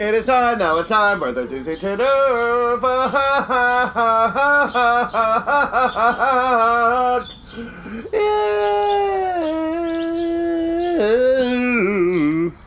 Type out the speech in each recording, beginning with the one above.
It is time now. It's time for the Tuesday. Yeah.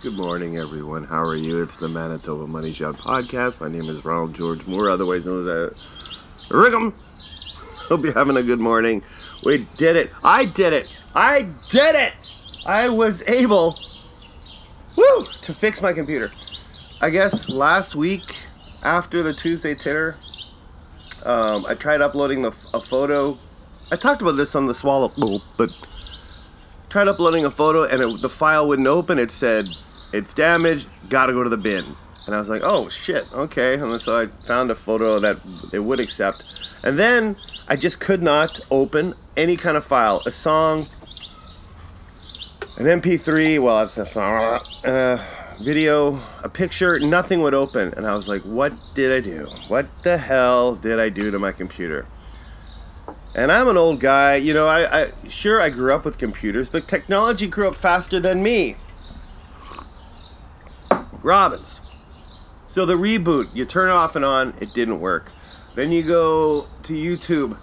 Good morning, everyone. How are you? It's the Manitoba Money Shot podcast. My name is Ronald George Moore, otherwise known as uh, Rick'em. Hope you're having a good morning. We did it. I did it. I did it. I was able, woo, to fix my computer. I guess last week after the Tuesday Titter, um, I tried uploading the, a photo. I talked about this on the Swallow, but tried uploading a photo and it, the file wouldn't open. It said it's damaged. Got to go to the bin. And I was like, oh shit, okay. And so I found a photo that it would accept. And then I just could not open any kind of file, a song, an MP3. Well, it's a song. Uh, video, a picture, nothing would open. And I was like, what did I do? What the hell did I do to my computer? And I'm an old guy, you know, I, I sure I grew up with computers, but technology grew up faster than me. Robbins. So the reboot, you turn off and on, it didn't work. Then you go to YouTube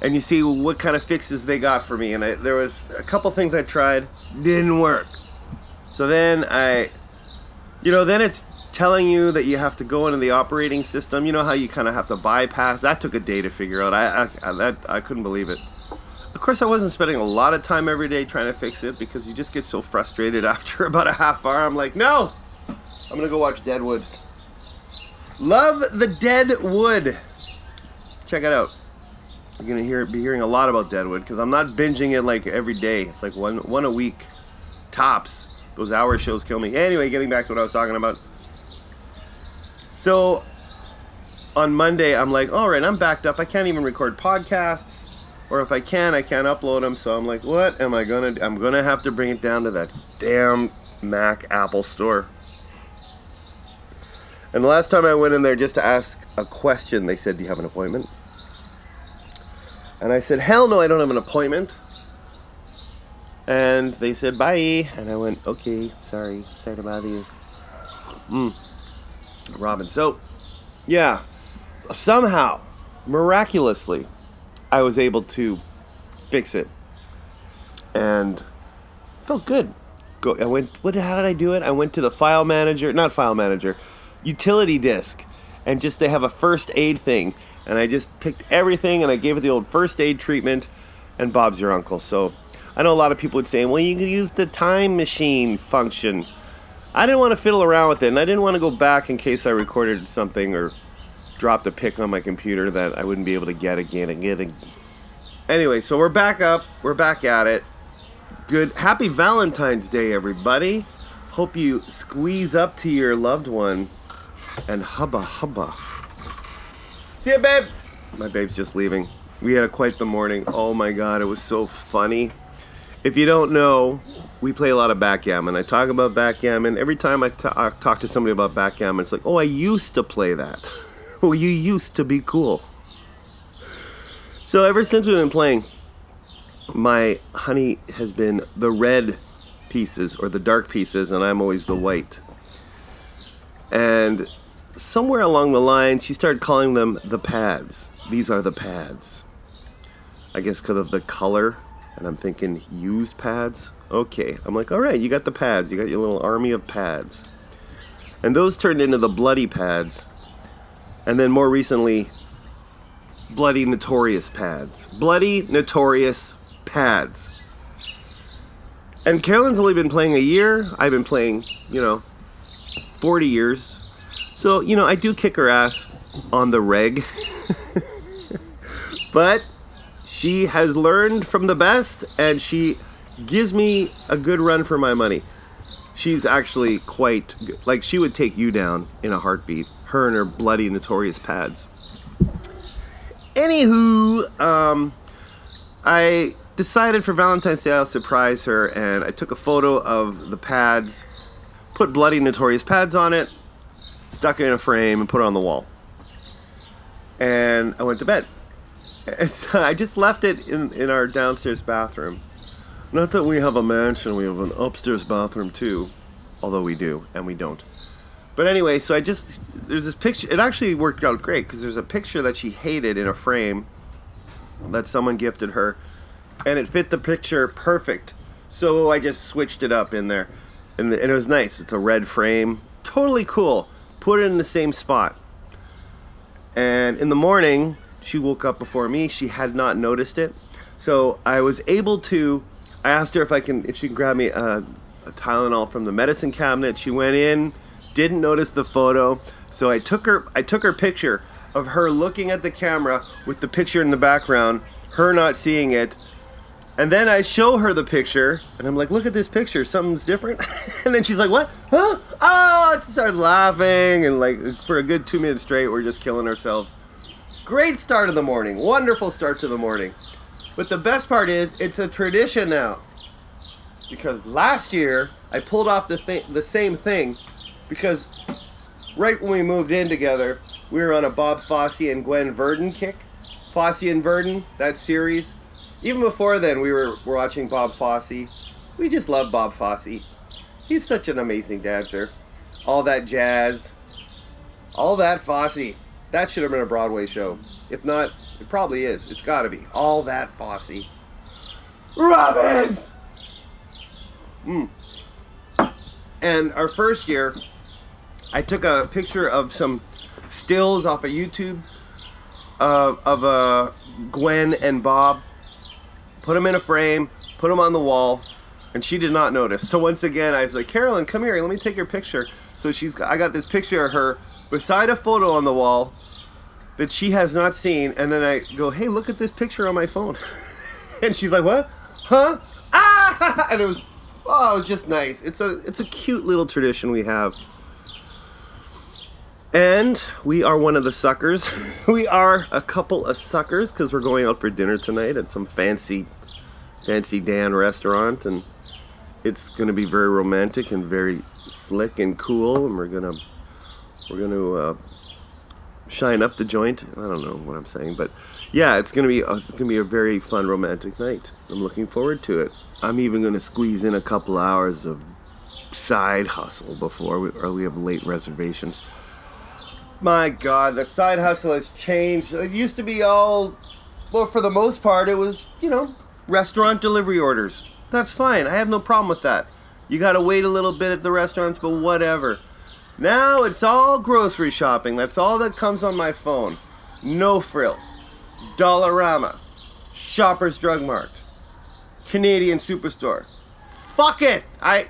and you see what kind of fixes they got for me. And I, there was a couple things I tried, didn't work. So then I you know, then it's telling you that you have to go into the operating system. You know how you kind of have to bypass. That took a day to figure out. I, I, that, I couldn't believe it. Of course, I wasn't spending a lot of time every day trying to fix it because you just get so frustrated after about a half hour. I'm like, no, I'm gonna go watch Deadwood. Love the Deadwood. Check it out. You're gonna hear be hearing a lot about Deadwood because I'm not binging it like every day. It's like one one a week, tops. Those hour shows kill me. Anyway, getting back to what I was talking about. So on Monday, I'm like, all right, I'm backed up. I can't even record podcasts, or if I can, I can't upload them. So I'm like, what am I gonna? do? I'm gonna have to bring it down to that damn Mac Apple store. And the last time I went in there just to ask a question, they said, "Do you have an appointment?" And I said, "Hell no, I don't have an appointment." And they said bye, and I went, okay, sorry, sorry to bother you. Mm. Robin. So, yeah, somehow, miraculously, I was able to fix it, and felt good. Go. I went. What? How did I do it? I went to the file manager, not file manager, utility disk, and just they have a first aid thing, and I just picked everything and I gave it the old first aid treatment, and Bob's your uncle. So I know a lot of people would say, well, you could use the time machine function. I didn't want to fiddle around with it, and I didn't want to go back in case I recorded something or dropped a pic on my computer that I wouldn't be able to get again and get. Anyway, so we're back up. We're back at it. Good. Happy Valentine's Day, everybody. Hope you squeeze up to your loved one and hubba hubba. See ya, babe. My babe's just leaving. We had a quite the morning. Oh my god, it was so funny. If you don't know, we play a lot of backgammon. I talk about backgammon. Every time I, t- I talk to somebody about backgammon, it's like, oh, I used to play that. well, oh, you used to be cool. So ever since we've been playing, my honey has been the red pieces or the dark pieces, and I'm always the white. And somewhere along the line, she started calling them the pads. These are the pads. I guess because of the color and I'm thinking, used pads? Okay. I'm like, all right, you got the pads. You got your little army of pads. And those turned into the bloody pads. And then more recently, bloody notorious pads. Bloody notorious pads. And Carolyn's only been playing a year. I've been playing, you know, 40 years. So, you know, I do kick her ass on the reg. but she has learned from the best and she gives me a good run for my money. She's actually quite good. like she would take you down in a heartbeat. Her and her bloody notorious pads. Anywho, um, I decided for Valentine's Day I'll surprise her, and I took a photo of the pads, put bloody notorious pads on it, stuck it in a frame, and put it on the wall. And I went to bed. So I just left it in, in our downstairs bathroom. Not that we have a mansion, we have an upstairs bathroom too. Although we do, and we don't. But anyway, so I just there's this picture. It actually worked out great because there's a picture that she hated in a frame that someone gifted her, and it fit the picture perfect. So I just switched it up in there, and, the, and it was nice. It's a red frame, totally cool. Put it in the same spot. And in the morning, she woke up before me. She had not noticed it, so I was able to. I asked her if I can, if she can grab me a, a Tylenol from the medicine cabinet. She went in, didn't notice the photo, so I took her. I took her picture of her looking at the camera with the picture in the background, her not seeing it. And then I show her the picture, and I'm like, "Look at this picture. Something's different." and then she's like, "What? Huh? Oh!" She started laughing, and like for a good two minutes straight, we're just killing ourselves. Great start of the morning. Wonderful start to the morning. But the best part is, it's a tradition now. Because last year I pulled off the th- the same thing, because right when we moved in together, we were on a Bob Fosse and Gwen Verdon kick. Fosse and Verdon, that series. Even before then, we were watching Bob Fosse. We just love Bob Fosse. He's such an amazing dancer. All that jazz, all that Fosse. That should have been a Broadway show. If not, it probably is. It's got to be. All that Fosse. Robbins! Mm. And our first year, I took a picture of some stills off of YouTube uh, of uh, Gwen and Bob. Put them in a frame, put them on the wall, and she did not notice. So once again, I was like, Carolyn, come here, let me take your picture. So she's, I got this picture of her beside a photo on the wall that she has not seen, and then I go, hey, look at this picture on my phone, and she's like, what? Huh? Ah! And it was, oh, it was just nice. It's a, it's a cute little tradition we have. And we are one of the suckers. we are a couple of suckers because we're going out for dinner tonight at some fancy, fancy Dan restaurant, and it's going to be very romantic and very slick and cool. And we're gonna, we're gonna uh, shine up the joint. I don't know what I'm saying, but yeah, it's gonna be it's gonna be a very fun romantic night. I'm looking forward to it. I'm even gonna squeeze in a couple hours of side hustle before we, or we have late reservations. My God, the side hustle has changed. It used to be all, well, for the most part, it was, you know, restaurant delivery orders. That's fine. I have no problem with that. You gotta wait a little bit at the restaurants, but whatever. Now it's all grocery shopping. That's all that comes on my phone. No frills. Dollarama. Shoppers Drug Mart. Canadian Superstore. Fuck it! I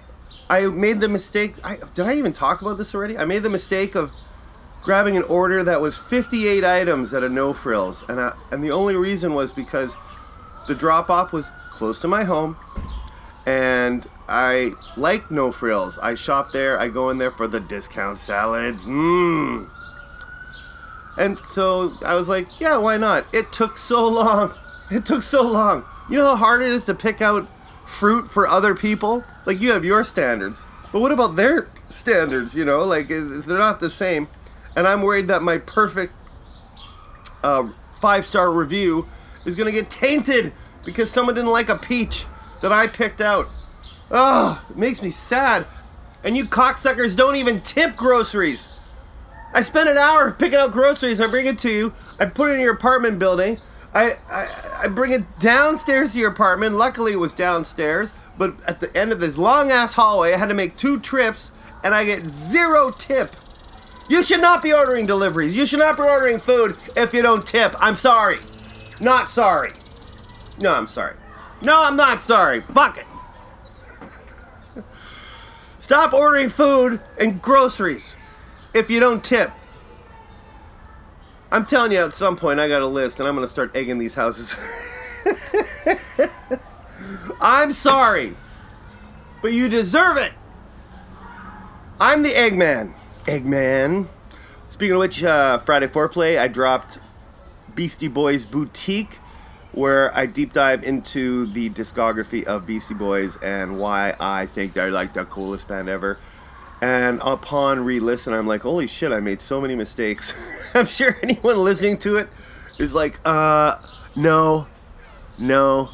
I made the mistake. I, did I even talk about this already? I made the mistake of grabbing an order that was 58 items at a no frills, and I, and the only reason was because the drop off was close to my home, and I like no frills. I shop there. I go in there for the discount salads. Mmm. And so I was like, yeah, why not? It took so long. It took so long. You know how hard it is to pick out fruit for other people? Like you have your standards, but what about their standards? You know, like they're not the same and I'm worried that my perfect uh, five star review is gonna get tainted because someone didn't like a peach that I picked out. Oh, it makes me sad. And you cocksuckers don't even tip groceries. I spent an hour picking out groceries. I bring it to you. I put it in your apartment building. I, I, I bring it downstairs to your apartment. Luckily, it was downstairs. But at the end of this long ass hallway, I had to make two trips, and I get zero tip. You should not be ordering deliveries. You should not be ordering food if you don't tip. I'm sorry. Not sorry. No, I'm sorry. No, I'm not sorry. Fuck it. Stop ordering food and groceries if you don't tip. I'm telling you, at some point, I got a list and I'm going to start egging these houses. I'm sorry, but you deserve it. I'm the Eggman. Eggman. Speaking of which, uh, Friday Foreplay, I dropped Beastie Boys Boutique, where I deep dive into the discography of Beastie Boys and why I think they're like the coolest band ever. And upon re listen, I'm like, holy shit, I made so many mistakes. I'm sure anyone listening to it is like, uh, no, no.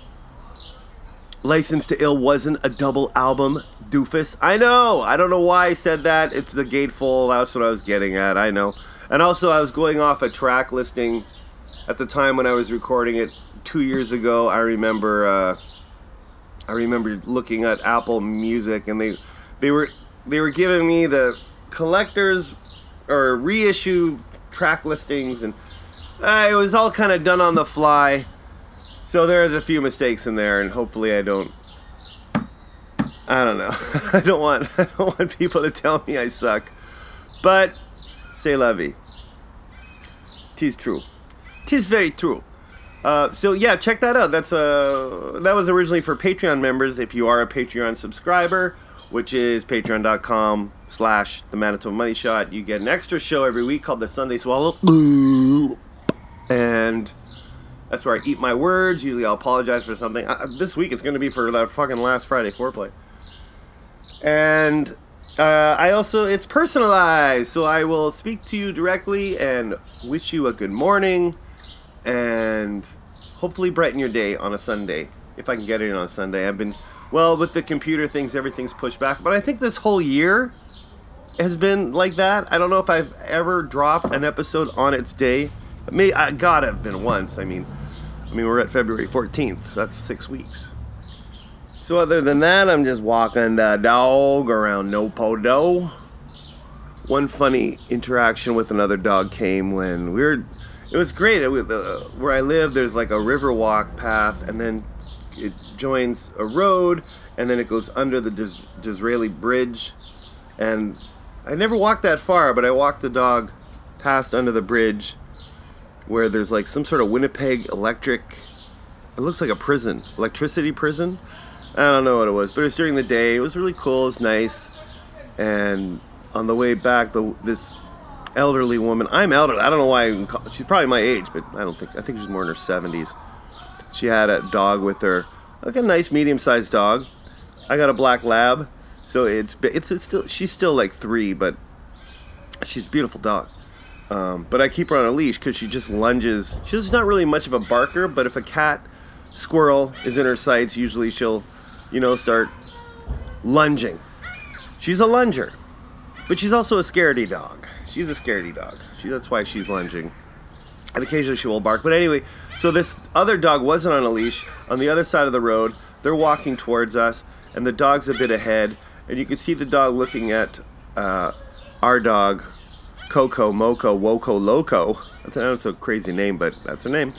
License to Ill wasn't a double album, doofus. I know. I don't know why I said that. It's the Gatefold. That's what I was getting at. I know. And also, I was going off a track listing at the time when I was recording it two years ago. I remember. Uh, I remember looking at Apple Music, and they they were they were giving me the collectors or reissue track listings, and uh, it was all kind of done on the fly. So there's a few mistakes in there, and hopefully I don't. I don't know. I don't want. I don't want people to tell me I suck. But say la vie. Tis true. Tis very true. Uh, so yeah, check that out. That's uh, that was originally for Patreon members. If you are a Patreon subscriber, which is patreon.com slash the Manitoba Money Shot, you get an extra show every week called the Sunday Swallow. And that's where I eat my words. Usually I'll apologize for something. Uh, this week it's going to be for the fucking last Friday foreplay. And uh, I also, it's personalized. So I will speak to you directly and wish you a good morning and hopefully brighten your day on a Sunday. If I can get it in on a Sunday. I've been, well, with the computer things, everything's pushed back. But I think this whole year has been like that. I don't know if I've ever dropped an episode on its day. May uh, I gotta have been once. I mean, I mean we're at February 14th. That's six weeks. So other than that, I'm just walking the dog around Nopodo. One funny interaction with another dog came when we were. It was great. It, uh, where I live, there's like a river walk path, and then it joins a road, and then it goes under the Dis- Disraeli Bridge. And I never walked that far, but I walked the dog past under the bridge where there's like some sort of Winnipeg electric. It looks like a prison, electricity prison. I don't know what it was, but it was during the day. It was really cool. It was nice. And on the way back, the this elderly woman. I'm elderly. I don't know why. I call, she's probably my age, but I don't think. I think she's more in her 70s. She had a dog with her, like a nice medium-sized dog. I got a black lab, so it's it's, it's still she's still like three, but she's a beautiful dog. Um, but I keep her on a leash because she just lunges. She's not really much of a barker, but if a cat, squirrel is in her sights, usually she'll, you know, start lunging. She's a lunger, but she's also a scaredy dog. She's a scaredy dog. She, that's why she's lunging. And occasionally she will bark. But anyway, so this other dog wasn't on a leash on the other side of the road. They're walking towards us, and the dog's a bit ahead. And you can see the dog looking at uh, our dog, Coco, Moco, Woco Loco. That's a crazy name, but that's a name.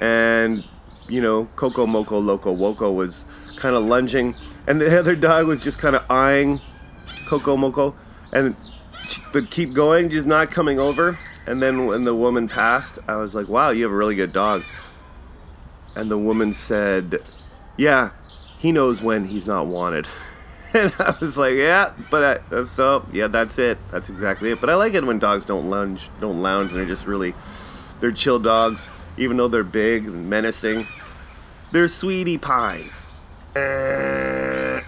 And, you know, Coco, Moco, Loco, Woco was kind of lunging. And the other dog was just kind of eyeing Coco, Moco. And, but keep going, just not coming over. And then when the woman passed, I was like, wow, you have a really good dog. And the woman said, yeah, he knows when he's not wanted. and I was like, yeah, but I, so yeah, that's it. That's exactly it. But I like it when dogs don't lunge, don't lounge, and they're just really, they're chill dogs, even though they're big and menacing. They're sweetie pies.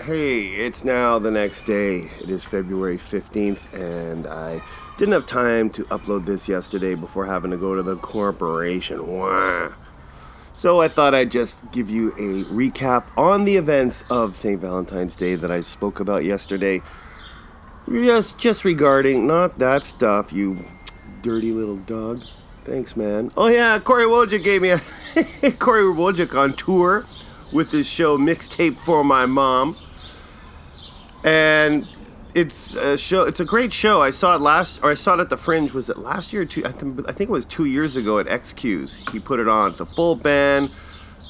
Hey, it's now the next day. It is February 15th, and I didn't have time to upload this yesterday before having to go to the corporation. Wah. So I thought I'd just give you a recap on the events of St. Valentine's Day that I spoke about yesterday. Just just regarding not that stuff, you dirty little dog. Thanks, man. Oh yeah, Corey Wojcik gave me a Corey Wojcik on tour with his show Mixtape for My Mom. And it's a show. It's a great show. I saw it last, or I saw it at the Fringe. Was it last year? Two, I think, I think it was two years ago at XQ's. He put it on. It's a full band.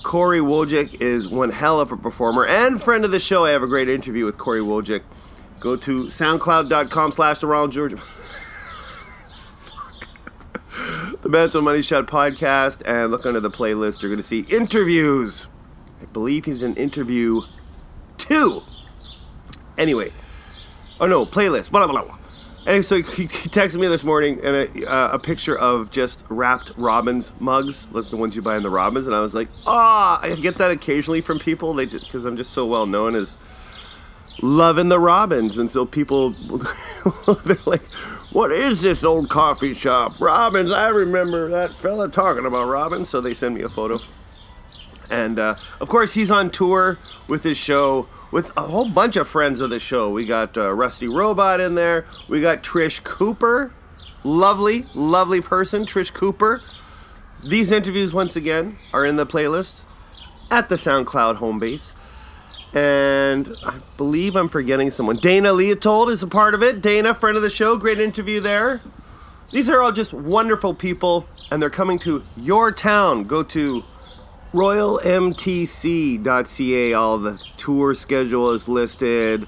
Corey Wojcik is one hell of a performer and friend of the show. I have a great interview with Corey Wojcik. Go to soundcloud.com slash the Ronald George. the Mental Money Shot podcast and look under the playlist. You're going to see interviews. I believe he's in interview two. Anyway, oh no, playlist. Blah blah blah. And so he, texted me this morning and a, uh, a picture of just wrapped Robbins mugs, like the ones you buy in the Robbins, and I was like, ah, oh, I get that occasionally from people. They because I'm just so well known as loving the Robbins, and so people they're like, what is this old coffee shop? Robbins, I remember that fella talking about Robbins. So they send me a photo. And uh, of course, he's on tour with his show with a whole bunch of friends of the show. We got uh, Rusty Robot in there. We got Trish Cooper. Lovely, lovely person, Trish Cooper. These interviews, once again, are in the playlist at the SoundCloud home base. And I believe I'm forgetting someone. Dana Leotold is a part of it. Dana, friend of the show, great interview there. These are all just wonderful people, and they're coming to your town. Go to royalmtc.ca. All the tour schedule is listed.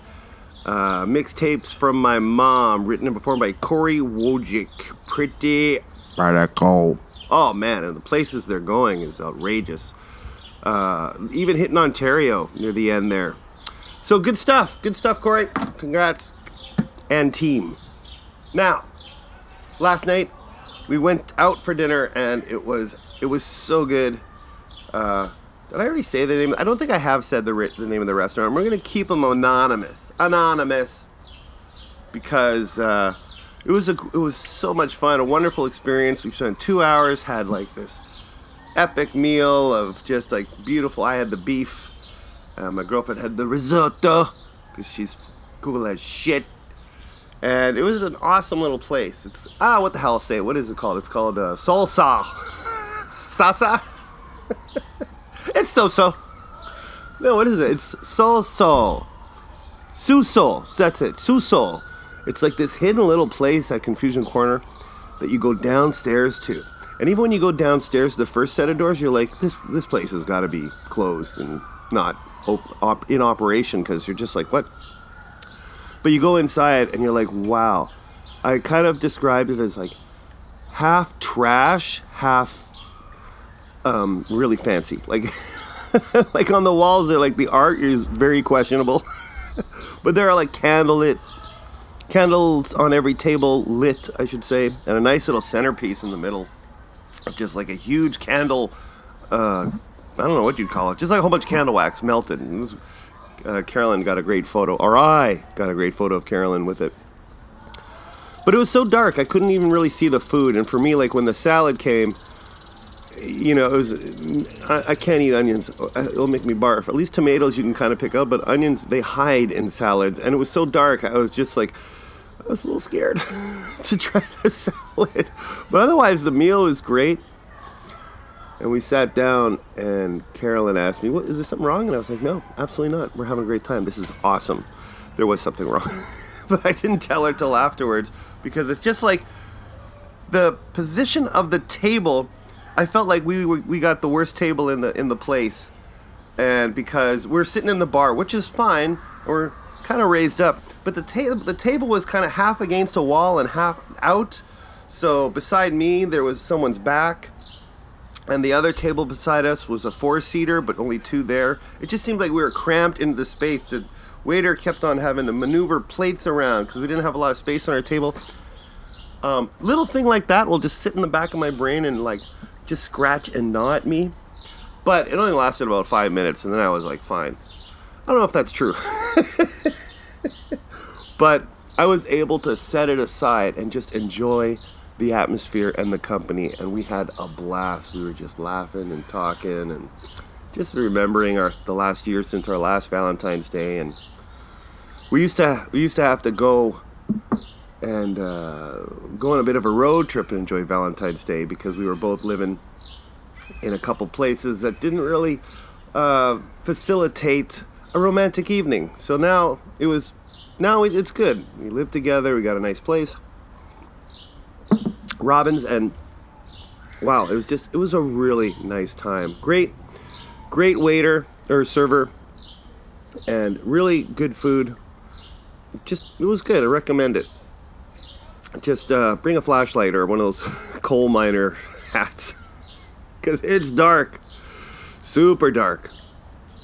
Uh, mixtapes from my mom, written and performed by Corey Wojcik. Pretty radical. Oh man, and the places they're going is outrageous. Uh, even hitting Ontario near the end there. So good stuff. Good stuff, Corey. Congrats. And team. Now, last night we went out for dinner and it was it was so good. Uh, did I already say the name? I don't think I have said the, the name of the restaurant. We're gonna keep them anonymous, anonymous, because uh, it was a it was so much fun, a wonderful experience. We spent two hours, had like this epic meal of just like beautiful. I had the beef. Uh, my girlfriend had the risotto because she's cool as shit. And it was an awesome little place. It's ah, what the hell? I'll say. What is it called? It's called uh, Salsa. Salsa. so so. No, what is it? It's Sol Sol. Sous Sol. That's it. Sous Sol. It's like this hidden little place at Confusion Corner that you go downstairs to. And even when you go downstairs to the first set of doors, you're like, this this place has got to be closed and not op- op- in operation because you're just like, what? But you go inside and you're like, wow. I kind of described it as like half trash, half um, really fancy. Like, like on the walls, they're like the art is very questionable, but there are like candlelit candles on every table lit, I should say, and a nice little centerpiece in the middle, of just like a huge candle. Uh, I don't know what you'd call it, just like a whole bunch of candle wax melted. Was, uh, Carolyn got a great photo, or I got a great photo of Carolyn with it. But it was so dark, I couldn't even really see the food. And for me, like when the salad came, you know, it was I, I, can't eat onions. It'll make me barf. At least tomatoes you can kind of pick out, but onions they hide in salads. And it was so dark, I was just like, I was a little scared to try the salad. But otherwise, the meal was great. And we sat down, and Carolyn asked me, "What is there something wrong?" And I was like, "No, absolutely not. We're having a great time. This is awesome." There was something wrong, but I didn't tell her till afterwards because it's just like the position of the table I felt like we were, we got the worst table in the in the place, and because we're sitting in the bar, which is fine, or kind of raised up, but the table the table was kind of half against a wall and half out. So beside me there was someone's back, and the other table beside us was a four seater, but only two there. It just seemed like we were cramped into the space. The waiter kept on having to maneuver plates around because we didn't have a lot of space on our table. Um, little thing like that will just sit in the back of my brain and like just scratch and gnaw at me. But it only lasted about five minutes, and then I was like, fine. I don't know if that's true. but I was able to set it aside and just enjoy the atmosphere and the company, and we had a blast. We were just laughing and talking and just remembering our the last year since our last Valentine's Day, and we used to we used to have to go and uh, go on a bit of a road trip and enjoy Valentine's Day because we were both living in a couple places that didn't really uh, facilitate a romantic evening. So now it was, now it's good. We live together. We got a nice place. Robins and wow, it was just it was a really nice time. Great, great waiter or server, and really good food. Just it was good. I recommend it just uh, bring a flashlight or one of those coal miner hats. Because it's dark. Super dark.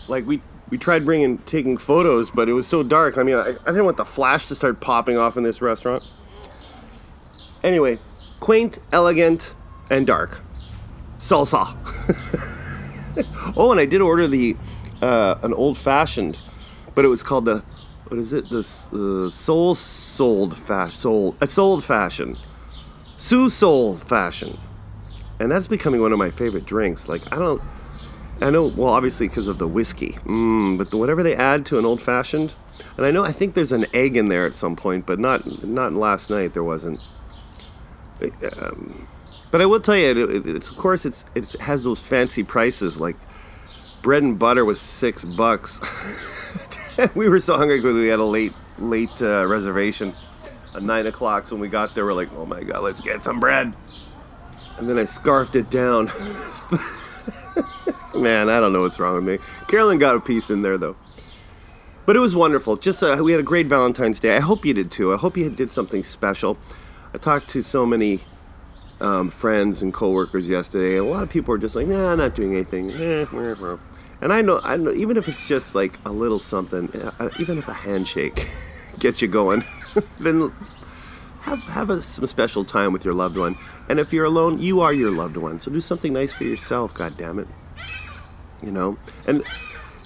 Like we we tried bringing taking photos but it was so dark. I mean I, I didn't want the flash to start popping off in this restaurant. Anyway quaint elegant and dark. Salsa. Oh and i did order the uh, an old fashioned but it was called the what is it? This uh, soul sold fashion, soul a sold fashion, Sous Sol fashion, and that's becoming one of my favorite drinks. Like I don't, I know, well, obviously because of the whiskey. Mm, but the, whatever they add to an old fashioned, and I know I think there's an egg in there at some point, but not not last night. There wasn't. Um, but I will tell you, it, it, of course, it's it has those fancy prices. Like bread and butter was six bucks. we were so hungry because we had a late late uh, reservation at nine o'clock. So when we got there, we're like, "Oh my god, let's get some bread." And then I scarfed it down. Man, I don't know what's wrong with me. Carolyn got a piece in there though. But it was wonderful. Just uh, we had a great Valentine's Day. I hope you did too. I hope you did something special. I talked to so many um, friends and coworkers yesterday. A lot of people are just like, "Nah, not doing anything." Eh, and I know, I know, even if it's just like a little something, uh, even if a handshake gets you going, then have have a, some special time with your loved one. And if you're alone, you are your loved one. So do something nice for yourself. God damn it, you know. And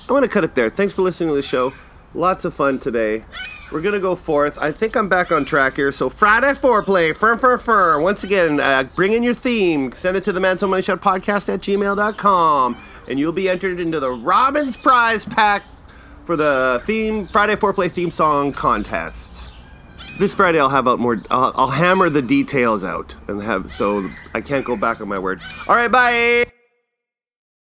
I want to cut it there. Thanks for listening to the show. Lots of fun today. We're gonna go forth. I think I'm back on track here. So Friday foreplay, fur fur fur. Once again, uh, bring in your theme. Send it to the Mantle Money Shot Podcast at gmail.com, and you'll be entered into the Robbins Prize Pack for the theme Friday foreplay theme song contest. This Friday I'll have out more. I'll, I'll hammer the details out and have so I can't go back on my word. All right, bye.